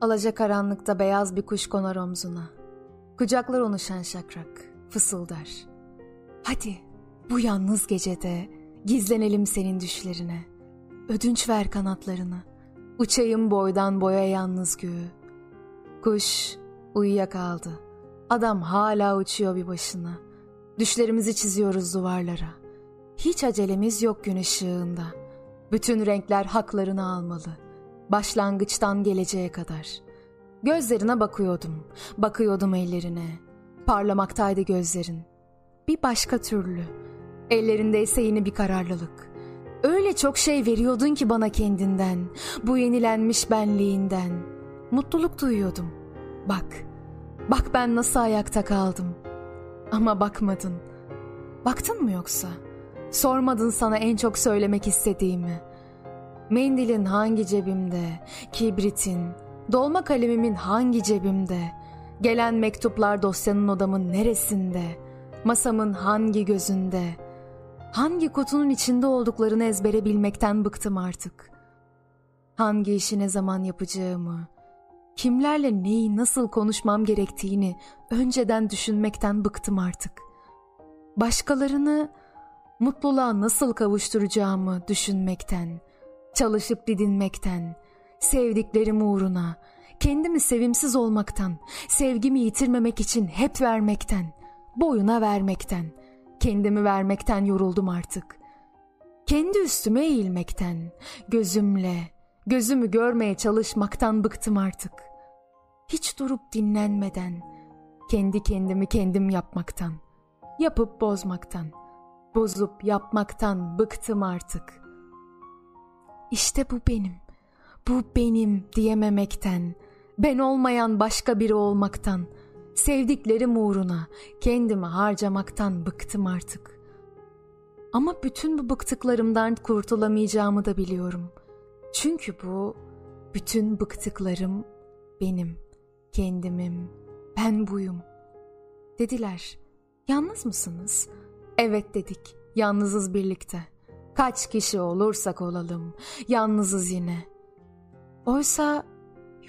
Alaca karanlıkta beyaz bir kuş konar omzuna. Kucaklar onu şen şakrak, fısıldar. Hadi bu yalnız gecede gizlenelim senin düşlerine. Ödünç ver kanatlarını. Uçayım boydan boya yalnız göğü. Kuş uyuyakaldı. Adam hala uçuyor bir başına. Düşlerimizi çiziyoruz duvarlara. Hiç acelemiz yok gün ışığında. Bütün renkler haklarını almalı.'' Başlangıçtan geleceğe kadar. Gözlerine bakıyordum. Bakıyordum ellerine. Parlamaktaydı gözlerin. Bir başka türlü. Ellerindeyse yeni bir kararlılık. Öyle çok şey veriyordun ki bana kendinden. Bu yenilenmiş benliğinden. Mutluluk duyuyordum. Bak. Bak ben nasıl ayakta kaldım. Ama bakmadın. Baktın mı yoksa? Sormadın sana en çok söylemek istediğimi. Mendilin hangi cebimde, kibritin, dolma kalemimin hangi cebimde, gelen mektuplar dosyanın odamın neresinde, masamın hangi gözünde, hangi kutunun içinde olduklarını ezbere bilmekten bıktım artık. Hangi işi ne zaman yapacağımı, kimlerle neyi nasıl konuşmam gerektiğini önceden düşünmekten bıktım artık. Başkalarını mutluluğa nasıl kavuşturacağımı düşünmekten, Çalışıp didinmekten, sevdiklerim uğruna, kendimi sevimsiz olmaktan, sevgimi yitirmemek için hep vermekten, boyuna vermekten, kendimi vermekten yoruldum artık. Kendi üstüme eğilmekten, gözümle, gözümü görmeye çalışmaktan bıktım artık. Hiç durup dinlenmeden, kendi kendimi kendim yapmaktan, yapıp bozmaktan, bozup yapmaktan bıktım artık.'' İşte bu benim, bu benim diyememekten, ben olmayan başka biri olmaktan, sevdiklerim uğruna kendimi harcamaktan bıktım artık. Ama bütün bu bıktıklarımdan kurtulamayacağımı da biliyorum. Çünkü bu bütün bıktıklarım benim, kendimim, ben buyum. Dediler, yalnız mısınız? Evet dedik, yalnızız birlikte.'' Kaç kişi olursak olalım, yalnızız yine. Oysa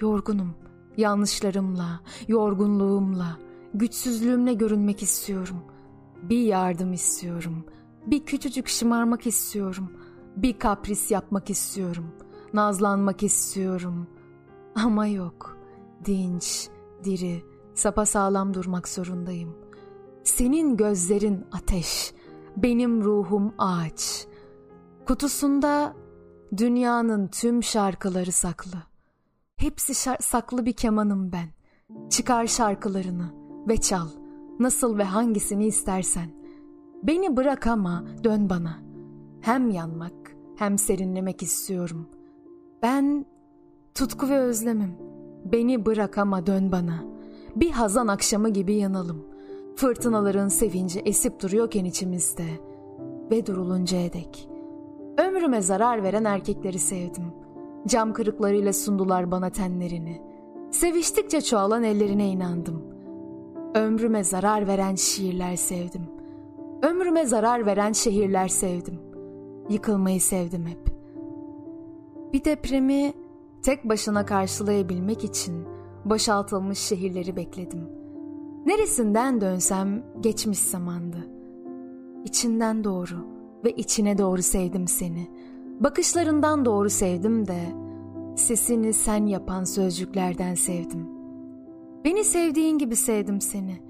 yorgunum, yanlışlarımla, yorgunluğumla, güçsüzlüğümle görünmek istiyorum. Bir yardım istiyorum. Bir küçücük şımarmak istiyorum. Bir kapris yapmak istiyorum. Nazlanmak istiyorum. Ama yok. Dinç, diri, sapasağlam durmak zorundayım. Senin gözlerin ateş, benim ruhum ağaç. Kutusunda dünyanın tüm şarkıları saklı. Hepsi şar- saklı bir kemanım ben. Çıkar şarkılarını ve çal. Nasıl ve hangisini istersen. Beni bırak ama dön bana. Hem yanmak hem serinlemek istiyorum. Ben tutku ve özlemim. Beni bırak ama dön bana. Bir hazan akşamı gibi yanalım. Fırtınaların sevinci esip duruyorken içimizde ve duruluncaya dek.'' Ömrüme zarar veren erkekleri sevdim. Cam kırıklarıyla sundular bana tenlerini. Seviştikçe çoğalan ellerine inandım. Ömrüme zarar veren şiirler sevdim. Ömrüme zarar veren şehirler sevdim. Yıkılmayı sevdim hep. Bir depremi tek başına karşılayabilmek için boşaltılmış şehirleri bekledim. Neresinden dönsem geçmiş zamandı. İçinden doğru.'' Ve içine doğru sevdim seni. Bakışlarından doğru sevdim de sesini sen yapan sözcüklerden sevdim. Beni sevdiğin gibi sevdim seni.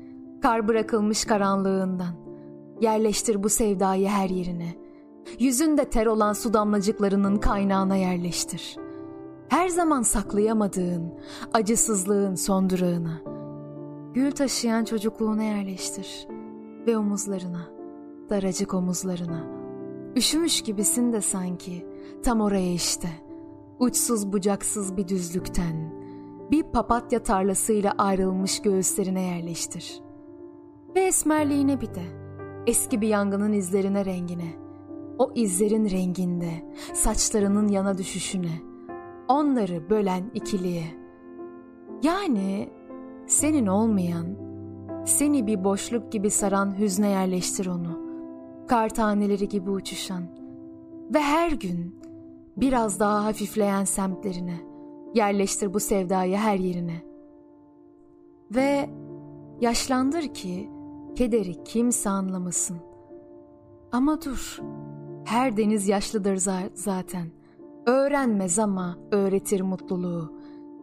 Kar bırakılmış karanlığından. Yerleştir bu sevdayı her yerine. Yüzünde ter olan su damlacıklarının kaynağına yerleştir. Her zaman saklayamadığın acısızlığın son durağına. Gül taşıyan çocukluğuna yerleştir ve omuzlarına, daracık omuzlarına.'' Üşümüş gibisin de sanki. Tam oraya işte. Uçsuz bucaksız bir düzlükten. Bir papatya tarlasıyla ayrılmış göğüslerine yerleştir. Ve esmerliğine bir de. Eski bir yangının izlerine rengine. O izlerin renginde, saçlarının yana düşüşüne. Onları bölen ikiliye. Yani senin olmayan, seni bir boşluk gibi saran hüzne yerleştir onu.'' Kar taneleri gibi uçuşan ve her gün biraz daha hafifleyen semtlerine, Yerleştir bu sevdayı her yerine. Ve yaşlandır ki kederi kimse anlamasın. Ama dur, her deniz yaşlıdır zaten. Öğrenmez ama öğretir mutluluğu.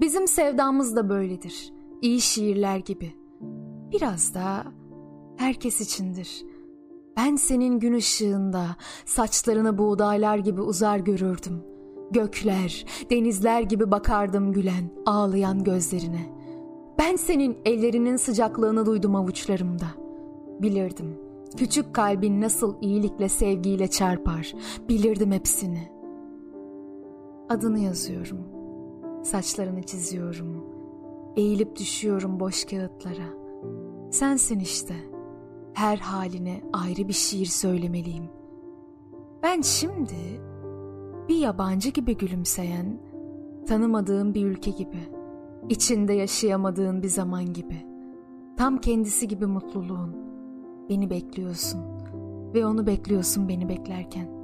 Bizim sevdamız da böyledir. İyi şiirler gibi. Biraz da herkes içindir. Ben senin gün ışığında saçlarını buğdaylar gibi uzar görürdüm. Gökler, denizler gibi bakardım gülen, ağlayan gözlerine. Ben senin ellerinin sıcaklığını duydum avuçlarımda. Bilirdim, küçük kalbin nasıl iyilikle sevgiyle çarpar, bilirdim hepsini. Adını yazıyorum, saçlarını çiziyorum, eğilip düşüyorum boş kağıtlara. Sensin işte.'' Her haline ayrı bir şiir söylemeliyim. Ben şimdi bir yabancı gibi gülümseyen, tanımadığım bir ülke gibi, içinde yaşayamadığın bir zaman gibi, tam kendisi gibi mutluluğun. Beni bekliyorsun ve onu bekliyorsun beni beklerken.